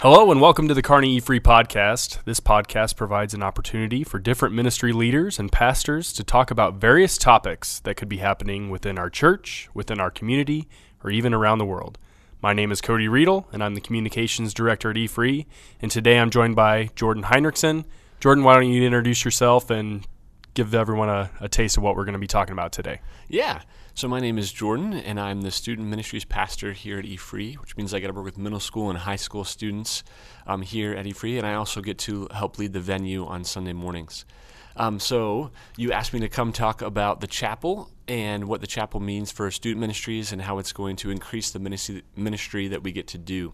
Hello and welcome to the Kearney E Free Podcast. This podcast provides an opportunity for different ministry leaders and pastors to talk about various topics that could be happening within our church, within our community, or even around the world. My name is Cody Riedel, and I'm the Communications Director at E Free. And today I'm joined by Jordan Heinrichsen. Jordan, why don't you introduce yourself and give everyone a, a taste of what we're going to be talking about today? Yeah. So my name is Jordan, and I'm the student ministries pastor here at eFree, which means I get to work with middle school and high school students um, here at eFree, and I also get to help lead the venue on Sunday mornings. Um, so you asked me to come talk about the chapel and what the chapel means for student ministries and how it's going to increase the ministry, ministry that we get to do.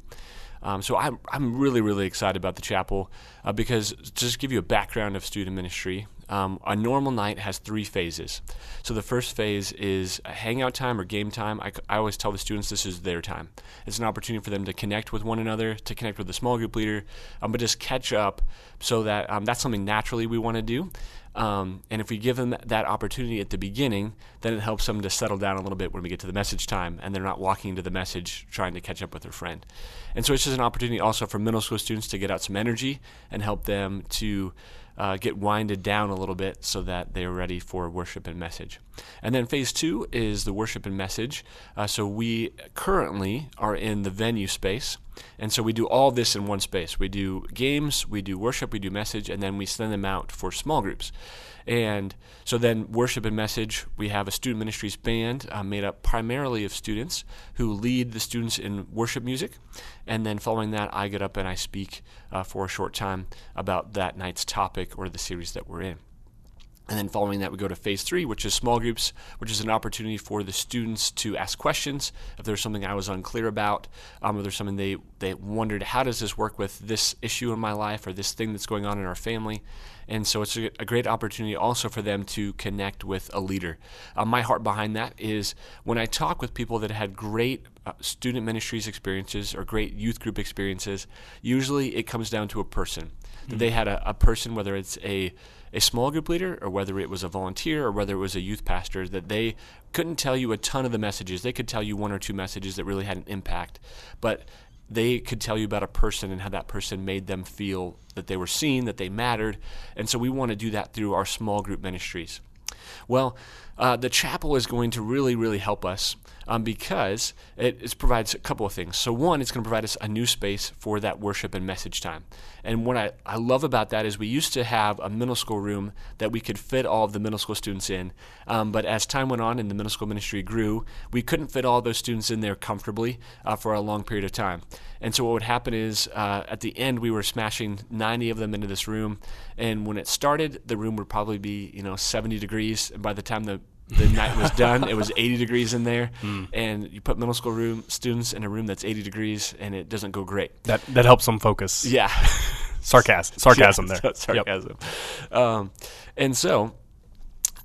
Um, so I'm, I'm really, really excited about the chapel uh, because just to give you a background of student ministry, um, a normal night has three phases. So the first phase is hangout time or game time. I, I, always tell the students this is their time. It's an opportunity for them to connect with one another, to connect with the small group leader, um, but just catch up so that um, that's something naturally we want to do. Um, and if we give them that opportunity at the beginning, then it helps them to settle down a little bit when we get to the message time and they're not walking into the message trying to catch up with their friend. And so it's just an opportunity also for middle school students to get out some energy and help them to uh, get winded down a little bit so that they're ready for worship and message. And then phase two is the worship and message. Uh, so we currently are in the venue space. And so we do all this in one space. We do games, we do worship, we do message, and then we send them out for small groups. And so then, worship and message, we have a student ministries band uh, made up primarily of students who lead the students in worship music. And then, following that, I get up and I speak uh, for a short time about that night's topic or the series that we're in. And then following that, we go to phase three, which is small groups, which is an opportunity for the students to ask questions. If there's something I was unclear about, um, or there's something they, they wondered, how does this work with this issue in my life or this thing that's going on in our family? And so it's a, a great opportunity also for them to connect with a leader. Uh, my heart behind that is when I talk with people that had great uh, student ministries experiences or great youth group experiences, usually it comes down to a person. Mm-hmm. That they had a, a person, whether it's a a small group leader or whether it was a volunteer or whether it was a youth pastor that they couldn't tell you a ton of the messages. They could tell you one or two messages that really had an impact, but they could tell you about a person and how that person made them feel that they were seen, that they mattered. And so we want to do that through our small group ministries. Well, uh, the chapel is going to really, really help us um, because it, it, provides a couple of things. So, one, it's going to provide us a new space for that worship and message time. And what I, I love about that is we used to have a middle school room that we could fit all of the middle school students in. Um, but as time went on and the middle school ministry grew, we couldn't fit all those students in there comfortably uh, for a long period of time. And so, what would happen is uh, at the end, we were smashing 90 of them into this room. And when it started, the room would probably be, you know, 70 degrees. And by the time the the night was done. It was 80 degrees in there, mm. and you put middle school room students in a room that's 80 degrees, and it doesn't go great. That that helps them focus. Yeah, sarcasm, sarcasm yeah, there. Sarcasm. Yep. Um, and so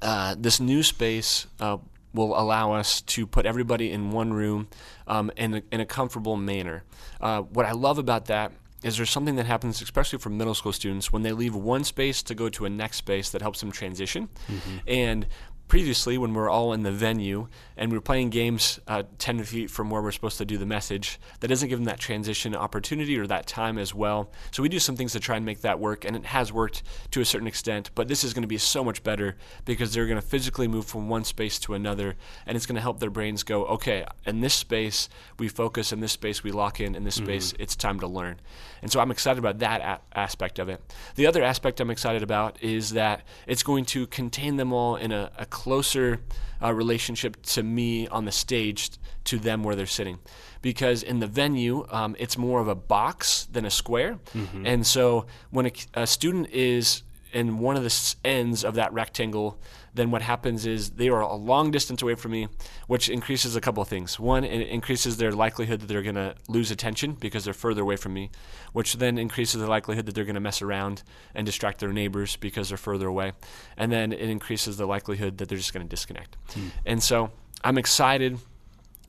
uh, this new space uh, will allow us to put everybody in one room um, in, a, in a comfortable manner. Uh, what I love about that is there something that happens, especially for middle school students, when they leave one space to go to a next space that helps them transition. Mm-hmm. And previously when we are all in the venue and we are playing games uh, 10 feet from where we're supposed to do the message, that doesn't give them that transition opportunity or that time as well. So we do some things to try and make that work, and it has worked to a certain extent, but this is going to be so much better because they're going to physically move from one space to another, and it's going to help their brains go, okay, in this space we focus, in this space we lock in, in this mm-hmm. space it's time to learn. And so I'm excited about that a- aspect of it. The other aspect I'm excited about is that it's going to contain them all in a, a closer uh, relationship to me on the stage to them where they're sitting. Because in the venue, um, it's more of a box than a square. Mm-hmm. And so when a, a student is in one of the ends of that rectangle, then what happens is they are a long distance away from me, which increases a couple of things. One, it increases their likelihood that they're going to lose attention because they're further away from me, which then increases the likelihood that they're going to mess around and distract their neighbors because they're further away. And then it increases the likelihood that they're just going to disconnect. Hmm. And so I'm excited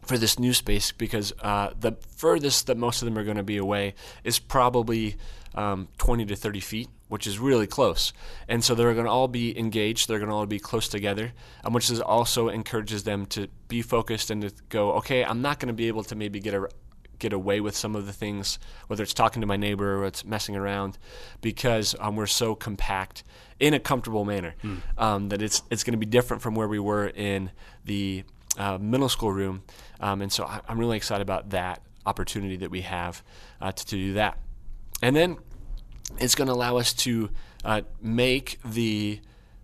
for this new space because uh, the furthest that most of them are going to be away is probably um, 20 to 30 feet, which is really close. And so they're going to all be engaged. They're going to all be close together, um, which is also encourages them to be focused and to go, okay, I'm not going to be able to maybe get a get away with some of the things, whether it's talking to my neighbor or it's messing around, because um, we're so compact in a comfortable manner Hmm. um, that it's it's going to be different from where we were in the uh, middle school room, um, and so I, I'm really excited about that opportunity that we have uh, to, to do that, and then it's going to allow us to uh, make the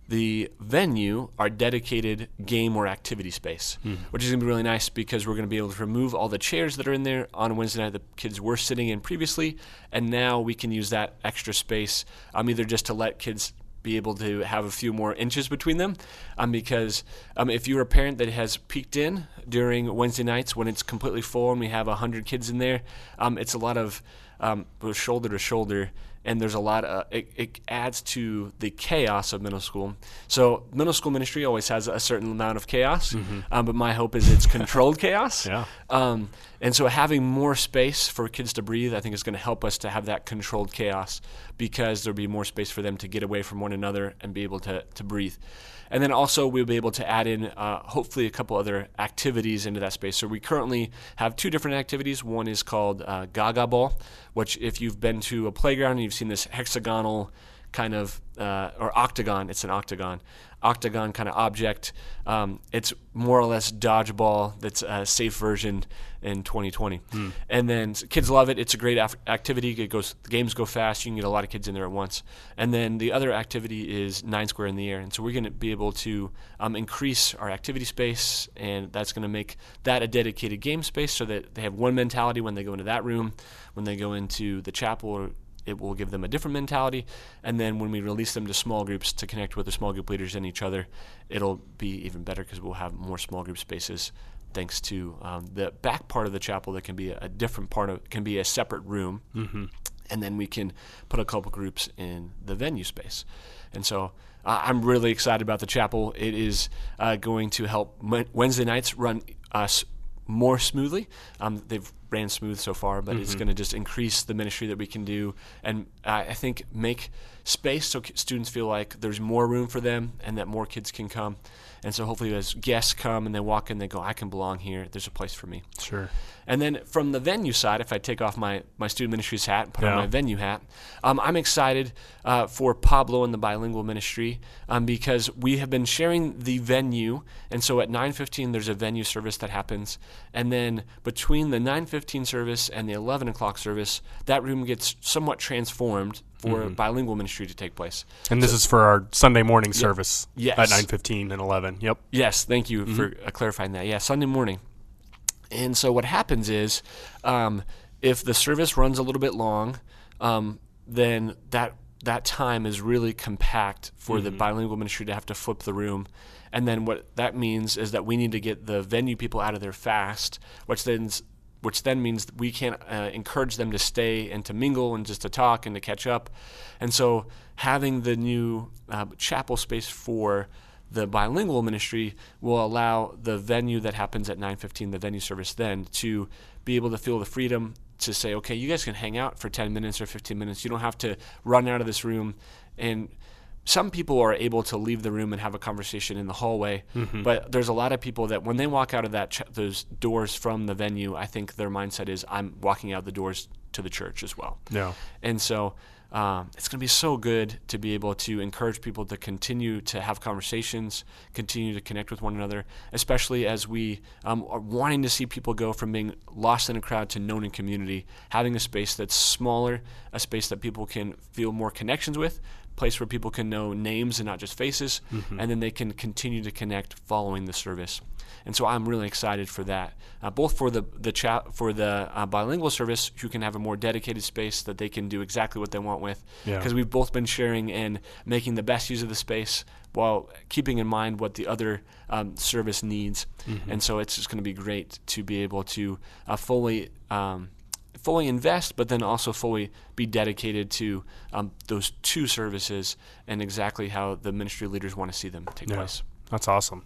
the venue our dedicated game or activity space, which is going to be really nice because we're going to be able to remove all the chairs that are in there. On Wednesday night the kids were sitting in previously, and now we can use that extra space um, either just to let kids be able to have a few more inches between them um, because um, if you're a parent that has peeked in during Wednesday nights when it's completely full and we have 100 kids in there, um, it's a lot of um, shoulder to shoulder and there's a lot of it, it adds to the chaos of middle school. So middle school ministry always has a certain amount of chaos, um, but my hope is it's controlled chaos. Yeah. Um, and so having more space for kids to breathe, I think, is going to help us to have that controlled chaos because there'll be more space for them to get away from one another and be able to, to breathe. And then also we'll be able to add in uh, hopefully a couple other activities into that space. So we currently have two different activities. One is called uh, Gaga Ball, which if you've been to a playground and you've seen this hexagonal kind of uh, or octagon, it's an octagon, octagon kind of object. Um, it's more or less dodgeball. That's a safe version in 2020. And then kids love it. It's a great af- activity. It goes, the games go fast. You can get a lot of kids in there at once. And then the other activity is nine square in the air. And so we're going to be able to um, increase our activity space, and that's going to make that a dedicated game space so that they have one mentality when they go into that room, when they go into the chapel or it will give them a different mentality. And then when we release them to small groups to connect with the small group leaders and each other, it'll be even better because we'll have more small group spaces thanks to um, the back part of the chapel that can be a, a different part of can be a separate room. Mm-hmm. And then we can put a couple groups in the venue space. And so uh, I'm really excited about the chapel. It is uh, going to help Wednesday nights run us more smoothly. Um, they've ran smooth so far, but it's going to just increase the ministry that we can do, and uh, I think make space so ki- students feel like there's more room for them, and that more kids can come. And so hopefully, as guests come and they walk in, they go, "I can belong here. There's a place for me." Sure. And then from the venue side, if I take off my, my student ministries hat and put Yeah. on my venue hat, um, I'm excited uh, for Pablo and the bilingual ministry um, because we have been sharing the venue. And so at 9:15, there's a venue service that happens, and then between the 9:15 service and the 11 o'clock service, that room gets somewhat transformed for Mm-hmm. bilingual ministry to take place. And this is for our Sunday morning service Yes. at 9:15 and 11. Yep. Yes, thank you for uh, clarifying that. Yeah, Sunday morning. And so what happens is, um, if the service runs a little bit long, um, then that that time is really compact for the bilingual ministry to have to flip the room. And then what that means is that we need to get the venue people out of there fast, which then which then means we can't uh, encourage them to stay and to mingle and just to talk and to catch up. And so having the new uh, chapel space for the bilingual ministry will allow the venue that happens at 9:15 the venue service then to be able to feel the freedom to say okay you guys can hang out for 10 minutes or 15 minutes you don't have to run out of this room and some people are able to leave the room and have a conversation in the hallway, but there's a lot of people that when they walk out of that ch- those doors from the venue, I think their mindset is I'm walking out the doors to the church as well. Yeah. And so um, it's going to be so good to be able to encourage people to continue to have conversations, continue to connect with one another, especially as we um, are wanting to see people go from being lost in a crowd to known in community, having a space that's smaller, a space that people can feel more connections with, place where people can know names and not just faces, and then they can continue to connect following the service. And so I'm really excited for that, uh, both for the the chat for the uh, bilingual service, who can have a more dedicated space that they can do exactly what they want with, Yeah. because we've both been sharing and making the best use of the space while keeping in mind what the other um, service needs. And so it's just going to be great to be able to uh, fully. Um, fully invest, but then also fully be dedicated to um, those two services and exactly how the ministry leaders want to see them take Yeah. place. That's awesome.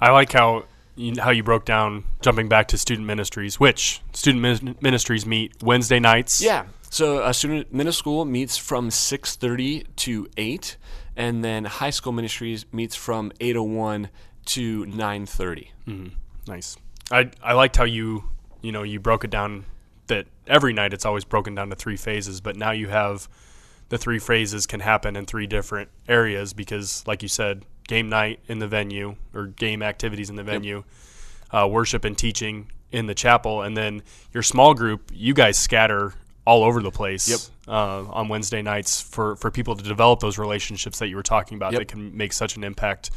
I like how you, how you broke down jumping back to student ministries, which student min- ministries meet Wednesday nights. Yeah. So a student middle school meets from 6:30 to 8, and then high school ministries meets from 8:01 to 9:30. Nice. I I liked how you you know you broke it down that every night it's always broken down to three phases, but now you have the three phases can happen in three different areas because, like you said, game night in the venue or game activities in the venue, uh, worship and teaching in the chapel, and then your small group. You guys scatter all over the place Yep. uh, on Wednesday nights for, for people to develop those relationships that you were talking about Yep. that can make such an impact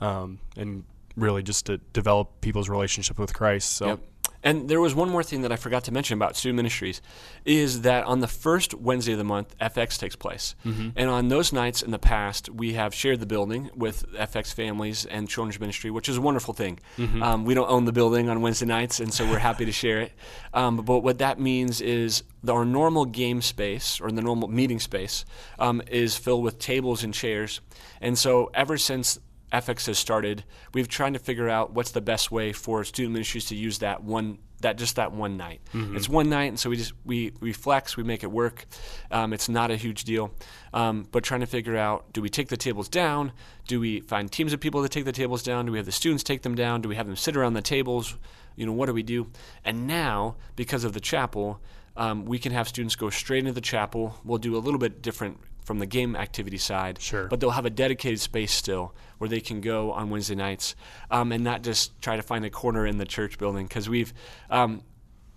um, and really just to develop people's relationship with Christ. So Yep. And there was one more thing that I forgot to mention about student ministries is that on the first Wednesday of the month, FX takes place. And on those nights in the past, we have shared the building with FX families and children's ministry, which is a wonderful thing. Um, we don't own the building on Wednesday nights, and so we're happy to share it. Um, but what that means is our normal game space or the normal meeting space um, is filled with tables and chairs. And so ever since FX has started, we've tried to figure out what's the best way for student ministries to use that one that just that one night. It's one night, and so we just we we flex, we make it work. Um, it's not a huge deal, um, but trying to figure out: do we take the tables down? Do we find teams of people that take the tables down? Do we have the students take them down? Do we have them sit around the tables? You know, what do we do? And now, because of the chapel, um, we can have students go straight into the chapel. We'll do a little bit different from the game activity side, Sure. but they'll have a dedicated space still where they can go on Wednesday nights um, and not just try to find a corner in the church building because we've. Um,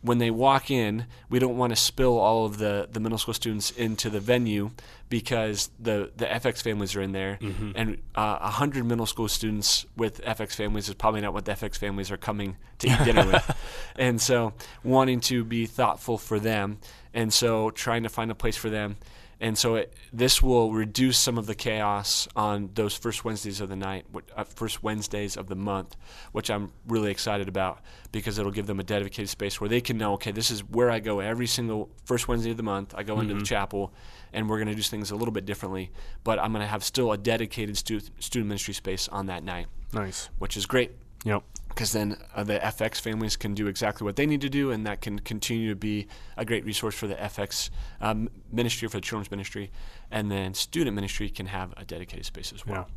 when they walk in, we don't want to spill all of the, the middle school students into the venue because the, the FX families are in there. And uh, 100 middle school students with FX families is probably not what the FX families are coming to eat dinner with. And so, wanting to be thoughtful for them. And so, trying to find a place for them. And so it, this will reduce some of the chaos on those first Wednesdays of the night, uh, first Wednesdays of the month, which I'm really excited about because it'll give them a dedicated space where they can know, okay, this is where I go every single first Wednesday of the month. I go into the chapel, and we're going to do things a little bit differently, but I'm going to have still a dedicated stu- student ministry space on that night, nice. which is great Yep. Because then uh, the FX families can do exactly what they need to do, and that can continue to be a great resource for the FX um, ministry, for the children's ministry, and then student ministry can have a dedicated space as well.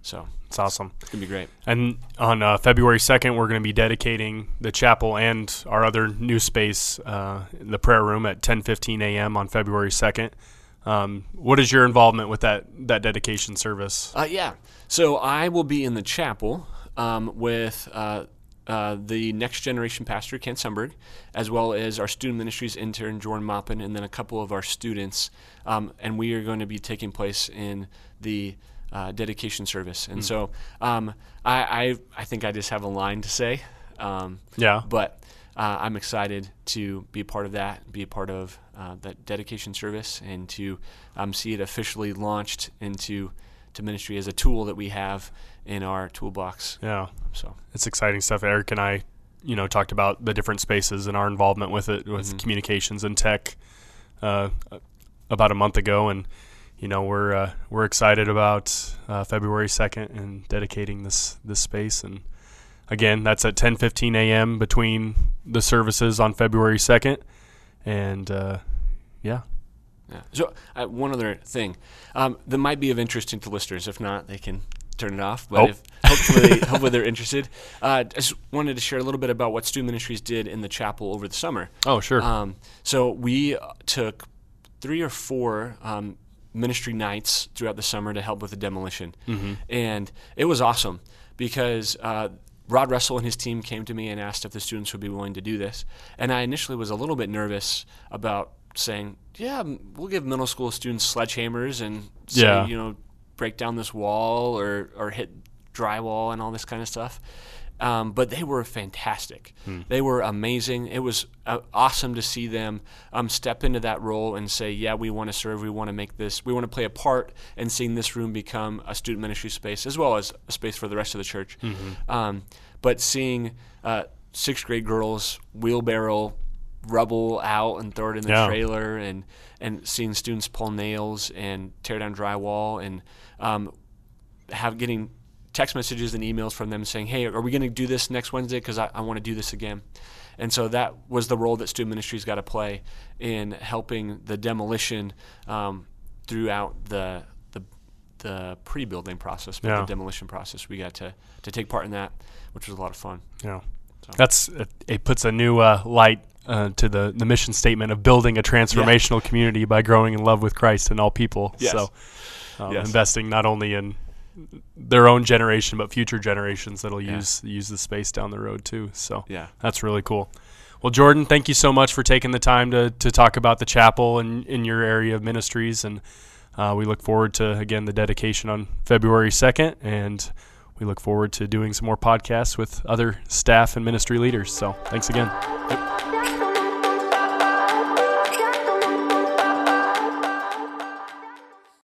So It's awesome. it's gonna be great. And on uh, February 2nd, we're going to be dedicating the chapel and our other new space, uh, the prayer room, at 10:15 a.m. on February 2nd. Um, what is your involvement with that that dedication service? Uh, yeah. So I will be in the chapel um, with uh, uh, the next generation pastor, Kent Sumberg, as well as our student ministries intern, Jordan Moppin, and then a couple of our students. Um, and we are going to be taking place in the uh, dedication service. And so um, I, I, I think I just have a line to say. Um, Yeah. but uh, I'm excited to be a part of that, be a part of uh, that dedication service, and to um, see it officially launched into to ministry as a tool that we have in our toolbox. Yeah. So It's exciting stuff. Eric and I, you know, talked about the different spaces and our involvement with it, with communications and tech, uh, about a month ago, and you know we're uh, we're excited about uh, February second and dedicating this this space. And again, that's at ten fifteen a.m. between the services on February second, and uh, yeah, yeah. So uh, one other thing um, that might be of interest to listeners. If not, they can turn it off. But Oh. if, hopefully, hopefully they're interested. Uh, I just wanted to share a little bit about what student ministries did in the chapel over the summer. oh sure, Um, so we uh, took three or four um, ministry nights throughout the summer to help with the demolition, and it was awesome because. Uh, Rod Russell and his team came to me and asked if the students would be willing to do this. And I initially was a little bit nervous about saying, "Yeah, we'll give middle school students sledgehammers and say, Yeah. you know, break down this wall or or hit drywall and all this kind of stuff." Um, but they were fantastic. They were amazing. It was uh, awesome to see them um, step into that role and say, "Yeah, we want to serve. We want to make this. We want to play a part in seeing this room become a student ministry space, as well as a space for the rest of the church." Um, but seeing uh, sixth grade girls wheelbarrow rubble out and throw it in the Yeah. trailer, and and seeing students pull nails and tear down drywall, and um, have getting text messages and emails from them saying, "Hey, are we going to do this next Wednesday? Because I, I want to do this again." And so that was the role that student ministries got to play in helping the demolition um, throughout the the, the pre-building process, but Yeah. the demolition process. We got to to take part in that, which was a lot of fun. yeah. So- That's it, it puts a new uh, light uh, to the the mission statement of building a transformational community by growing in love with Christ and all people. Yes. So, um, Yes. investing not only in their own generation but future generations that'll Yeah. use use the space down the road too. So Yeah. that's really cool. Well, Jordan, thank you so much for taking the time to, to talk about the chapel and in your area of ministries. And uh, we look forward to, again, the dedication on February 2nd. And we look forward to doing some more podcasts with other staff and ministry leaders. So thanks again. Yep.